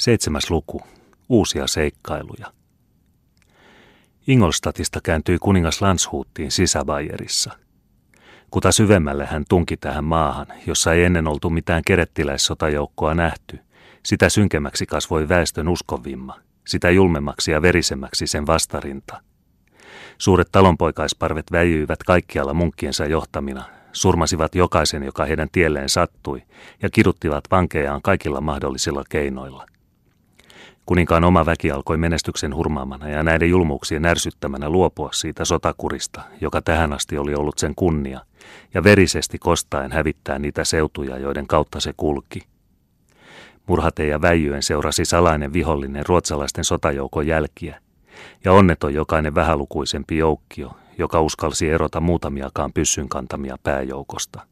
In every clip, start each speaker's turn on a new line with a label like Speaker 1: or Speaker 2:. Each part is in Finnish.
Speaker 1: Seitsemäs luku. Uusia seikkailuja. Ingolstadtista kääntyi kuningas Landshuuttiin sisäbayerissa. Kuta syvemmälle hän tunki tähän maahan, jossa ei ennen oltu mitään kerettiläissotajoukkoa nähty, sitä synkemmäksi kasvoi väestön uskovimma, sitä julmemmaksi ja verisemmäksi sen vastarinta. Suuret talonpoikaisparvet väijyivät kaikkialla munkkiensa johtamina, surmasivat jokaisen, joka heidän tielleen sattui, ja kiduttivat vankejaan kaikilla mahdollisilla keinoilla. Kuninkaan oma väki alkoi menestyksen hurmaamana ja näiden julmuuksien ärsyttämänä luopua siitä sotakurista, joka tähän asti oli ollut sen kunnia, ja verisesti kostaen hävittää niitä seutuja, joiden kautta se kulki. Murhate ja väijyen seurasi salainen vihollinen ruotsalaisten sotajoukon jälkiä, ja onneton jokainen vähälukuisempi joukkio, joka uskalsi erota muutamiakaan pyssyn kantamia pääjoukosta.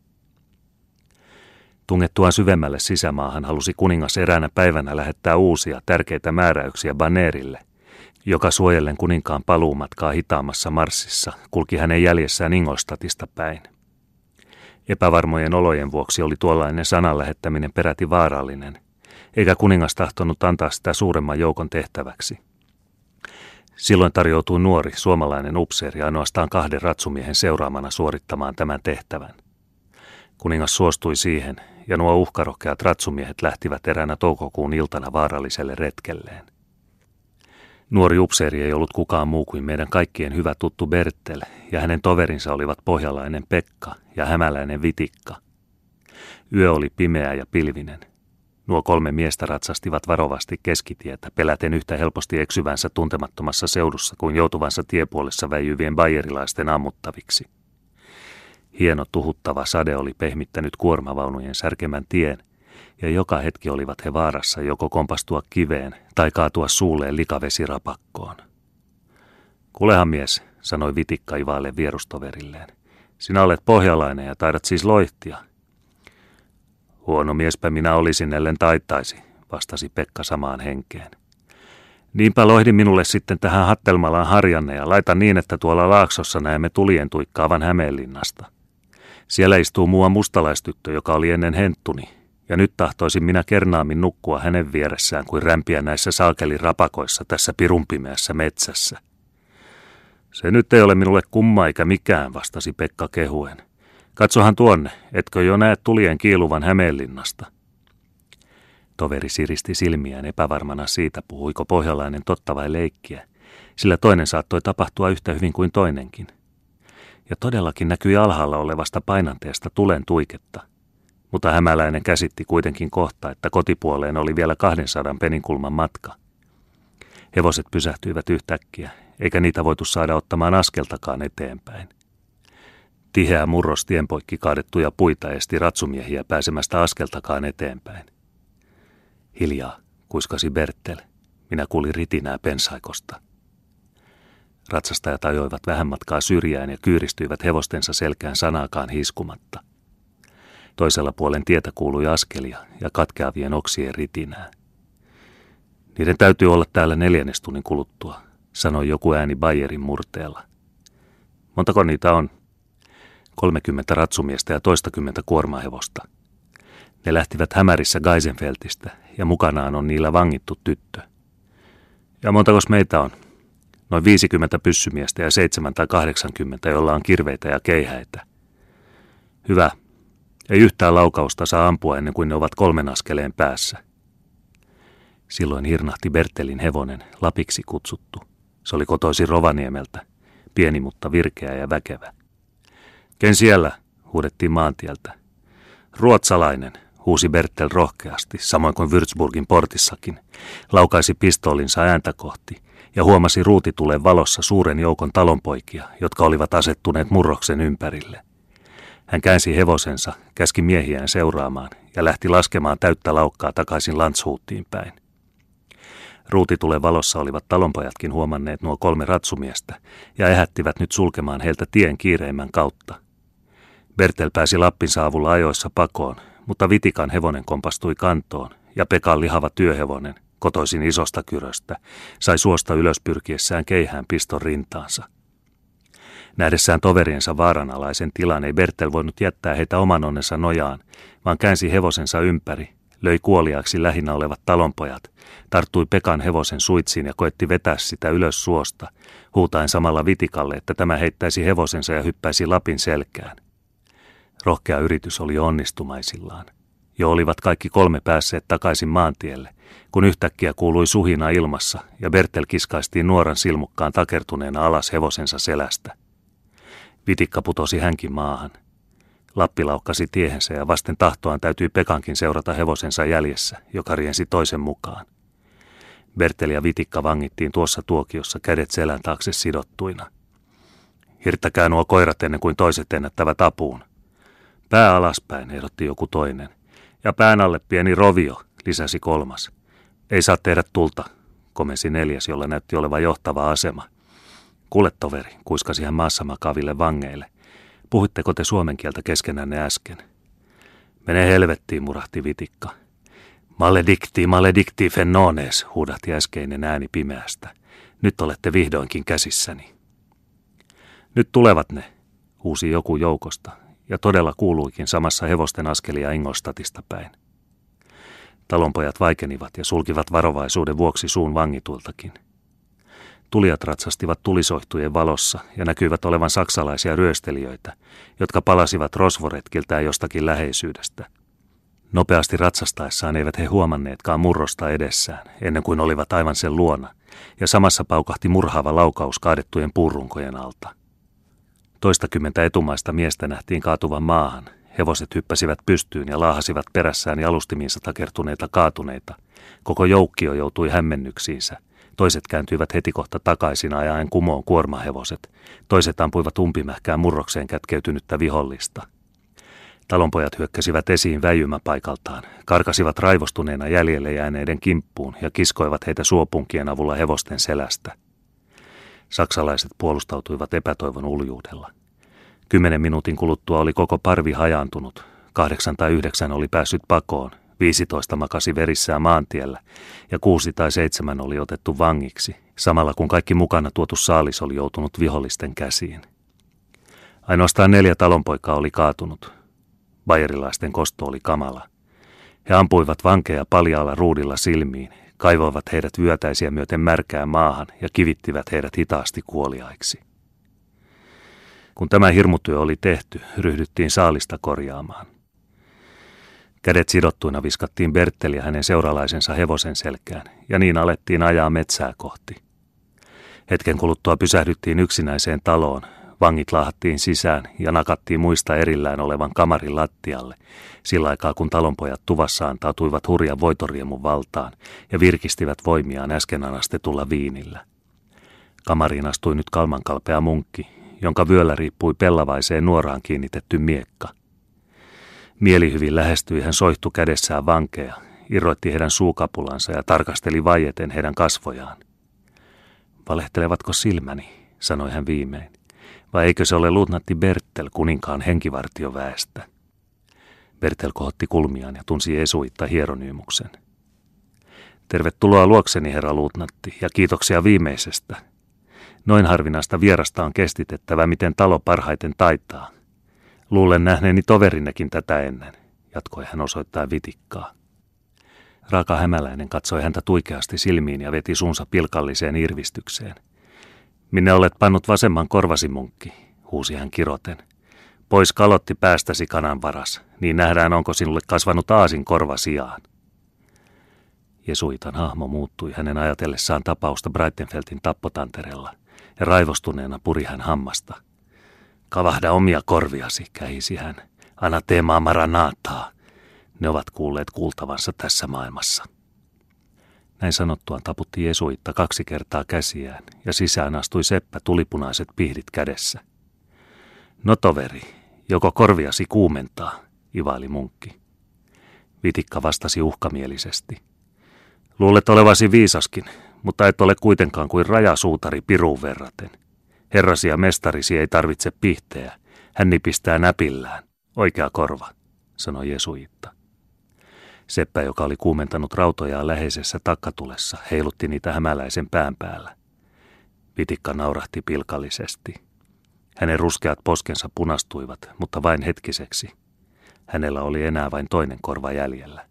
Speaker 1: Tungettuaan syvemmälle sisämaahan halusi kuningas eräänä päivänä lähettää uusia tärkeitä määräyksiä Banerille, joka suojellen kuninkaan paluumatkaa hitaamassa marssissa kulki hänen jäljessään Ingolstatista päin. Epävarmojen olojen vuoksi oli tuollainen sanan lähettäminen peräti vaarallinen, eikä kuningas tahtonut antaa sitä suuremman joukon tehtäväksi. Silloin tarjoutui nuori suomalainen upseeri ainoastaan kahden ratsumiehen seuraamana suorittamaan tämän tehtävän. Kuningas suostui siihen, ja nuo uhkarohkeat ratsumiehet lähtivät eräänä toukokuun iltana vaaralliselle retkelleen. Nuori upseeri ei ollut kukaan muu kuin meidän kaikkien hyvä tuttu Bertel, ja hänen toverinsa olivat pohjalainen Pekka ja hämäläinen Vitikka. Yö oli pimeä ja pilvinen. Nuo kolme miestä ratsastivat varovasti keskitietä, peläten yhtä helposti eksyvänsä tuntemattomassa seudussa kuin joutuvansa tiepuolessa väijyvien bayerilaisten ammuttaviksi. Hieno tuhuttava sade oli pehmittänyt kuormavaunujen särkemän tien, ja joka hetki olivat he vaarassa joko kompastua kiveen tai kaatua suuleen likavesirapakkoon. Kulehan mies, sanoi Vitikka Ivaalle vierustoverilleen. Sinä olet pohjalainen ja taidat siis loihtia. Huono miespä minä olisin, ellen taittaisi, vastasi Pekka samaan henkeen. Niinpä lohdin minulle sitten tähän Hattelmalaan harjanne ja laita niin, että tuolla laaksossa näemme tulien tuikkaavan Hämeenlinnasta. Siellä istuu mua mustalaistyttö, joka oli ennen henttuni, ja nyt tahtoisin minä kernaammin nukkua hänen vieressään kuin rämpiä näissä saakelin rapakoissa tässä pirunpimeässä metsässä. Se nyt ei ole minulle kumma eikä mikään, vastasi Pekka kehuen. Katsohan tuonne, etkö jo näe tulien kiiluvan Hämeenlinnasta? Toveri siristi silmiään epävarmana siitä, puhuiko pohjalainen totta vai leikkiä, sillä toinen saattoi tapahtua yhtä hyvin kuin toinenkin. Ja todellakin näkyi alhaalla olevasta painanteesta tulen tuiketta. Mutta hämäläinen käsitti kuitenkin kohta, että kotipuoleen oli vielä 200 peninkulman matka. Hevoset pysähtyivät yhtäkkiä, eikä niitä voitu saada ottamaan askeltakaan eteenpäin. Tiheä murros tienpoikki kaadettuja puita esti ratsumiehiä pääsemästä askeltakaan eteenpäin. Hiljaa, kuiskasi Bertel. Minä kuulin ritinää pensaikosta. Ratsastajat ajoivat vähän matkaa syrjään ja kyyristyivät hevostensa selkään sanaakaan hiskumatta. Toisella puolen tietä kuului askelia ja katkeavien oksien ritinää. Niiden täytyy olla täällä neljännestunnin kuluttua, sanoi joku ääni Bayerin murteella. Montako niitä on? 30 ratsumiestä ja toistakymmentä kuormahevosta. Ne lähtivät hämärissä Geisenfeltistä ja mukanaan on niillä vangittu tyttö. Ja montakos meitä on? Noin 50 pyssymiestä ja 7 tai 80, joilla on kirveitä ja keihäitä. Hyvä. Ei yhtään laukausta saa ampua ennen kuin ne ovat kolmen askeleen päässä. Silloin hirnahti Bertelin hevonen, lapiksi kutsuttu. Se oli kotoisin Rovaniemeltä, pieni mutta virkeä ja väkevä. Ken siellä? huudettiin maantieltä. Ruotsalainen, huusi Bertel rohkeasti, samoin kuin Würzburgin portissakin. Laukaisi pistoolinsa ääntä kohti ja huomasi ruutitulen valossa suuren joukon talonpoikia, jotka olivat asettuneet murroksen ympärille. Hän käänsi hevosensa, käski miehiään seuraamaan ja lähti laskemaan täyttä laukkaa takaisin Landshuuttiin päin. Ruutitulen valossa olivat talonpojatkin huomanneet nuo kolme ratsumiestä ja ehättivät nyt sulkemaan heiltä tien kiireimmän kautta – Bertel pääsi Lappinsa avulla ajoissa pakoon, mutta Vitikan hevonen kompastui kantoon ja Pekan lihava työhevonen, kotoisin isosta kyröstä, sai suosta ylös pyrkiessään keihään piston rintaansa. Nähdessään toveriensa vaaranalaisen tilan ei Bertel voinut jättää heitä oman onnensa nojaan, vaan käänsi hevosensa ympäri, löi kuoliaaksi lähinnä olevat talonpojat, tarttui Pekan hevosen suitsiin ja koetti vetää sitä ylös suosta, huutaen samalla Vitikalle, että tämä heittäisi hevosensa ja hyppäisi Lapin selkään. Rohkea yritys oli onnistumaisillaan. Jo olivat kaikki kolme päässeet takaisin maantielle, kun yhtäkkiä kuului suhina ilmassa ja Bertel kiskaistiin nuoran silmukkaan takertuneena alas hevosensa selästä. Vitikka putosi hänkin maahan. Lappi laukkasi tiehensä ja vasten tahtoaan täytyi Pekankin seurata hevosensa jäljessä, joka riensi toisen mukaan. Bertel ja Vitikka vangittiin tuossa tuokiossa kädet selän taakse sidottuina. Hirttäkää nuo koirat ennen kuin toiset ennättävät apuun. Pää alaspäin, ehdotti joku toinen. Ja pään alle pieni rovio, lisäsi kolmas. Ei saa tehdä tulta, komensi neljäs, jolla näytti olevan johtava asema. Kuule toveri, kuiskasi hän maassa makaville vangeille. Puhuitteko te suomen kieltä keskenänne äsken? Mene helvettiin, murahti Vitikka. Maledikti, maledikti fennones, huudahti äskeinen ääni pimeästä. Nyt olette vihdoinkin käsissäni. Nyt tulevat ne, huusi joku joukosta, ja todella kuuluikin samassa hevosten askelia Ingostatista päin. Talonpojat vaikenivat ja sulkivat varovaisuuden vuoksi suun vangituiltakin. Tulijat ratsastivat tulisohtujen valossa ja näkyivät olevan saksalaisia ryöstelijöitä, jotka palasivat rosvoretkiltään jostakin läheisyydestä. Nopeasti ratsastaessaan eivät he huomanneetkaan murrosta edessään, ennen kuin olivat aivan sen luona, ja samassa paukahti murhaava laukaus kaadettujen puurunkojen alta. Toistakymmentä etumaista miestä nähtiin kaatuvan maahan. Hevoset hyppäsivät pystyyn ja laahasivat perässään jalustimiinsa takertuneita kaatuneita. Koko joukkio joutui hämmennyksiinsä. Toiset kääntyivät heti kohta takaisin ajaen kumoon kuormahevoset. Toiset ampuivat umpimähkään murrokseen kätkeytynyttä vihollista. Talonpojat hyökkäsivät esiin väijymäpaikaltaan, karkasivat raivostuneena jäljelle jääneiden kimppuun ja kiskoivat heitä suopunkien avulla hevosten selästä. Saksalaiset puolustautuivat epätoivon uljuudella. Kymmenen minuutin kuluttua oli koko parvi hajaantunut. Kahdeksan tai yhdeksän oli päässyt pakoon. Viisitoista makasi verissään maantiellä ja kuusi tai seitsemän oli otettu vangiksi, samalla kun kaikki mukana tuotu saalis oli joutunut vihollisten käsiin. Ainoastaan neljä talonpoikaa oli kaatunut. Bayerilaisten kosto oli kamala. He ampuivat vankeja paljaalla ruudilla silmiin, kaivoivat heidät vyötäisiä myöten märkään maahan ja kivittivät heidät hitaasti kuoliaiksi. Kun tämä hirmutyö oli tehty, ryhdyttiin saalista korjaamaan. Kädet sidottuina viskattiin Bertel ja hänen seuralaisensa hevosen selkään, ja niin alettiin ajaa metsää kohti. Hetken kuluttua pysähdyttiin yksinäiseen taloon, Vangit laahattiin sisään ja nakattiin muista erillään olevan kamarin lattialle, sillä aikaa kun talonpojat tuvassa antautuivat hurjan voitoriemun valtaan ja virkistivät voimiaan äsken anastetulla viinillä. Kamariin astui nyt kalmankalpea munkki, jonka vyöllä riippui pellavaiseen nuoraan kiinnitetty miekka. Mielihyvin lähestyi hän soihtu kädessään vankeja, irroitti heidän suukapulansa ja tarkasteli vaieten heidän kasvojaan. Valehtelevatko silmäni, sanoi hän viimein. Vai eikö se ole luutnantti Bertel kuninkaan henkivartioväestä? Bertel kohotti kulmiaan ja tunsi Esuitta hieronyymuksen. Tervetuloa luokseni, herra luutnantti, ja kiitoksia viimeisestä. Noin harvinaista vierasta on kestitettävä, miten talo parhaiten taitaa. Luulen nähneeni toverinnekin tätä ennen, jatkoi hän osoittaa vitikkaa. Raaka hämäläinen katsoi häntä tuikeasti silmiin ja veti suunsa pilkalliseen irvistykseen – Minne olet pannut vasemman korvasi, munkki, huusi hän kiroten. Pois kalotti päästäsi kanan varas, niin nähdään onko sinulle kasvanut aasin korva sijaan. Jesuitan hahmo muuttui hänen ajatellessaan tapausta Breitenfeltin tappotanterella, ja raivostuneena puri hän hammasta. Kavahda omia korviasi, kähisi hän. Anna teemaa maranaataa. Ne ovat kuulleet kuultavansa tässä maailmassa. Näin sanottuaan taputti Jesuitta kaksi kertaa käsiään ja sisään astui Seppä tulipunaiset pihdit kädessä. No toveri, joko korviasi kuumentaa, ivaili munkki. Vitikka vastasi uhkamielisesti. Luulet olevasi viisaskin, mutta et ole kuitenkaan kuin rajasuutari piruun verraten. Herrasi ja mestarisi ei tarvitse pihteä, hän nipistää näpillään. Oikea korva, sanoi Jesuitta. Seppä, joka oli kuumentanut rautojaan läheisessä takkatulessa, heilutti niitä hämäläisen pään päällä. Vitikka naurahti pilkallisesti. Hänen ruskeat poskensa punastuivat, mutta vain hetkiseksi. Hänellä oli enää vain toinen korva jäljellä.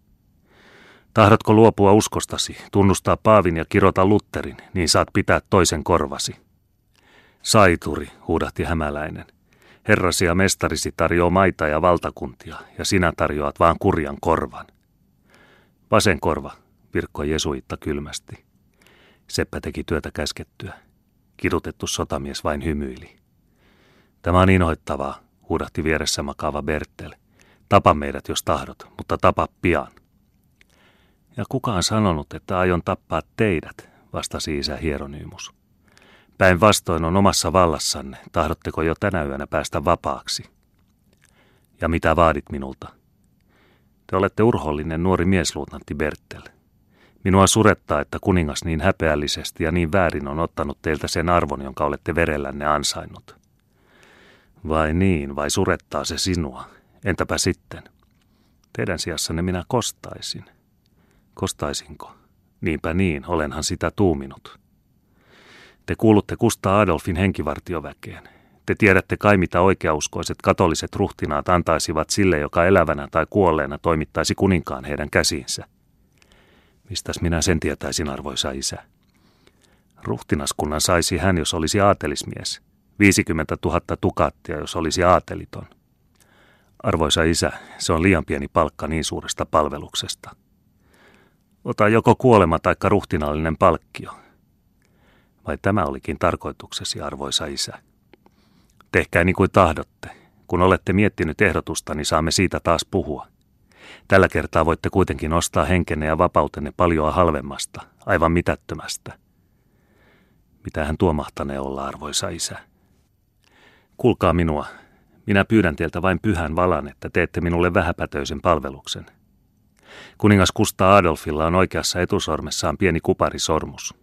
Speaker 1: Tahdotko luopua uskostasi, tunnustaa Paavin ja kirota Lutterin, niin saat pitää toisen korvasi. Saituri, huudahti hämäläinen. Herrasi ja mestarisi tarjoaa maita ja valtakuntia, ja sinä tarjoat vaan kurjan korvan. Vasen korva, virkkoi Jesuitta kylmästi. Seppä teki työtä käskettyä. Kidutettu sotamies vain hymyili. Tämä on inhoittavaa, huudahti vieressä makaava Bertel. Tapa meidät, jos tahdot, mutta tapa pian. Ja kuka on sanonut, että aion tappaa teidät, vastasi isä Hieronymus. Päinvastoin on omassa vallassanne, tahdotteko jo tänä yönä päästä vapaaksi? Ja mitä vaadit minulta? Te olette urhollinen nuori miesluutnantti Bertel. Minua surettaa, että kuningas niin häpeällisesti ja niin väärin on ottanut teiltä sen arvon, jonka olette verellänne ansainnut. Vai niin, vai surettaa se sinua? Entäpä sitten? Teidän sijassanne minä kostaisin. Kostaisinko? Niinpä niin, olenhan sitä tuuminut. Te kuulutte Kusta Adolfin henkivartioväkeen. Te tiedätte kai, mitä oikeauskoiset katoliset ruhtinaat antaisivat sille, joka elävänä tai kuolleena toimittaisi kuninkaan heidän käsiinsä. Mistäs minä sen tietäisin, arvoisa isä? Ruhtinaskunnan saisi hän, jos olisi aatelismies. 50 000 tukattia, jos olisi aateliton. Arvoisa isä, se on liian pieni palkka niin suuresta palveluksesta. Ota joko kuolema tai ruhtinallinen palkkio. Vai tämä olikin tarkoituksesi, arvoisa isä? Tehkää niin kuin tahdotte. Kun olette miettinyt ehdotusta, niin saamme siitä taas puhua. Tällä kertaa voitte kuitenkin ostaa henkenne ja vapautenne paljon halvemmasta, aivan mitättömästä. Mitähän tuo mahtanee olla, arvoisa isä? Kuulkaa minua. Minä pyydän teiltä vain pyhän valan, että teette minulle vähäpätöisen palveluksen. Kuningas Kustaa Adolfilla on oikeassa etusormessaan pieni kuparisormus.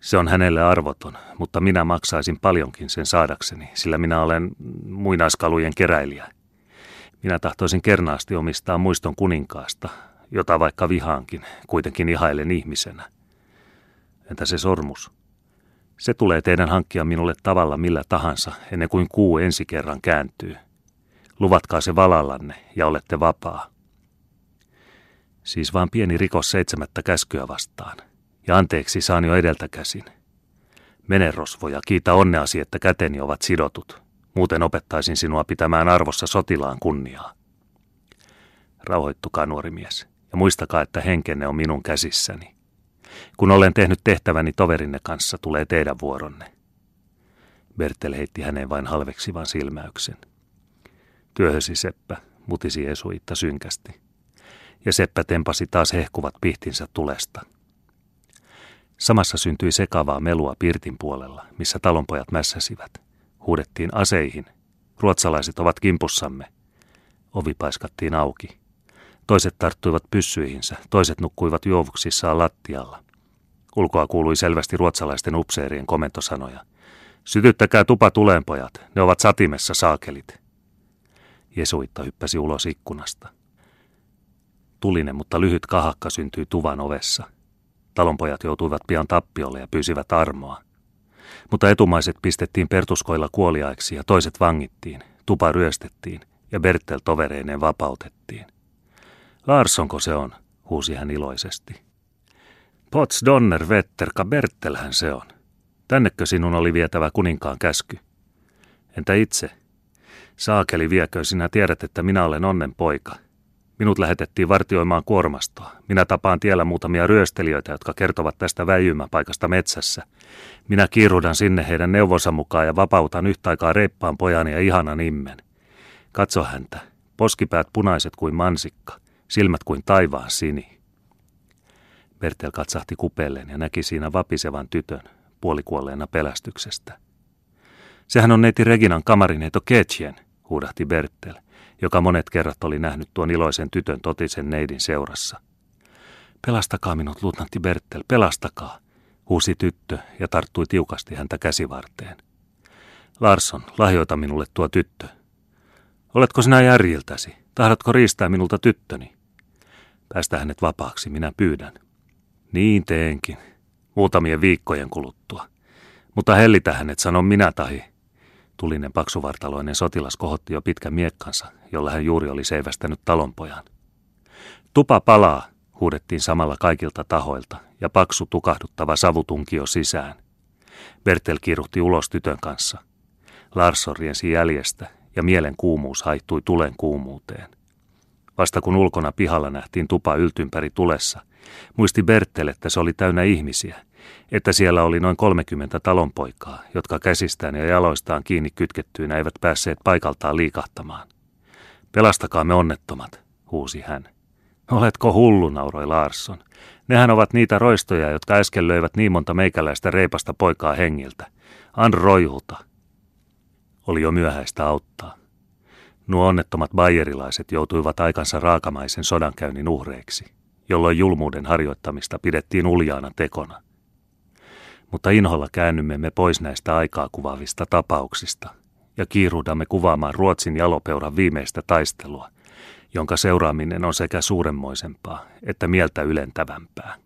Speaker 1: Se on hänelle arvoton, mutta minä maksaisin paljonkin sen saadakseni, sillä minä olen muinaiskalujen keräilijä. Minä tahtoisin kernaasti omistaa muiston kuninkaasta, jota vaikka vihaankin, kuitenkin ihailen ihmisenä. Entä se sormus? Se tulee teidän hankkia minulle tavalla millä tahansa, ennen kuin kuu ensi kerran kääntyy. Luvatkaa se valallanne ja olette vapaa. Siis vaan pieni rikos seitsemättä käskyä vastaan. Ja anteeksi saan jo edeltä käsin. Mene rosvo ja kiitä onneasi, että käteni ovat sidotut. Muuten opettaisin sinua pitämään arvossa sotilaan kunniaa. Rauhoittukaa nuori mies ja muistakaa, että henkenne on minun käsissäni. Kun olen tehnyt tehtäväni toverinne kanssa, tulee teidän vuoronne. Bertel heitti häneen vain halveksivan silmäyksen. Työhösi Seppä, mutisi Esuitta synkästi. Ja Seppä tempasi taas hehkuvat pihtinsä tulesta. Samassa syntyi sekavaa melua Pirtin puolella, missä talonpojat mässäsivät. Huudettiin aseihin. Ruotsalaiset ovat kimpussamme. Ovi paiskattiin auki. Toiset tarttuivat pyssyihinsä, toiset nukkuivat juovuksissaan lattialla. Ulkoa kuului selvästi ruotsalaisten upseerien komentosanoja. Sytyttäkää tupa tuleen, pojat, ne ovat satimessa saakelit. Jesuitta hyppäsi ulos ikkunasta. Tulinen, mutta lyhyt kahakka syntyi tuvan ovessa. Talonpojat joutuivat pian tappiolle ja pyysivät armoa. Mutta etumaiset pistettiin pertuskoilla kuoliaiksi ja toiset vangittiin, tupa ryöstettiin ja Bertel tovereineen vapautettiin. Larssonko se on, huusi hän iloisesti. Pots Donner Vetterka Bertelhän se on. Tännekö sinun oli vietävä kuninkaan käsky? Entä itse? Saakeli viekö, sinä tiedät, että minä olen onnen poika. Minut lähetettiin vartioimaan kuormastoa. Minä tapaan tiellä muutamia ryöstelijöitä, jotka kertovat tästä väijymäpaikasta metsässä. Minä kiirudan sinne heidän neuvonsa mukaan ja vapautan yhtä aikaa reippaan pojan ja ihanan immen. Katso häntä. Poskipäät punaiset kuin mansikka, silmät kuin taivaan sini. Bertel katsahti kupelleen ja näki siinä vapisevan tytön, puolikuolleena pelästyksestä. Sehän on neiti Reginan kamarineito Ketjen, huudahti Bertel, joka monet kerrat oli nähnyt tuon iloisen tytön totisen neidin seurassa. Pelastakaa minut, luutnantti Bertel, pelastakaa, huusi tyttö ja tarttui tiukasti häntä käsivarteen. Larsson, lahjoita minulle tuo tyttö. Oletko sinä järjiltäsi? Tahdotko riistää minulta tyttöni? Päästä hänet vapaaksi, minä pyydän. Niin teenkin, muutamien viikkojen kuluttua. Mutta hellitä hänet, sanon minä tahi. Tulinen paksuvartaloinen sotilas kohotti jo pitkän miekkansa, jolla hän juuri oli seivästänyt talonpojan. Tupa palaa, huudettiin samalla kaikilta tahoilta ja paksu tukahduttava savutunkio sisään. Bertel kiiruhti ulos tytön kanssa. Larsson riensi jäljestä ja mielen kuumuus haittui tulen kuumuuteen. Vasta kun ulkona pihalla nähtiin tupa yltympäri tulessa, muisti Bertel, että se oli täynnä ihmisiä, että siellä oli noin 30 talonpoikaa, jotka käsistään ja jaloistaan kiinni kytkettyinä eivät päässeet paikaltaan liikahtamaan. Pelastakaa me onnettomat, huusi hän. Oletko hullu, nauroi Larsson. Nehän ovat niitä roistoja, jotka äsken löivät niin monta meikäläistä reipasta poikaa hengiltä. An roihuta. Oli jo myöhäistä auttaa. Nuo onnettomat bayerilaiset joutuivat aikansa raakamaisen sodankäynnin uhreiksi, jolloin julmuuden harjoittamista pidettiin uljaana tekona. Mutta inholla käännymme me pois näistä aikaa kuvaavista tapauksista ja kiiruudamme kuvaamaan Ruotsin jalopeuran viimeistä taistelua, jonka seuraaminen on sekä suuremmoisempaa että mieltä ylentävämpää.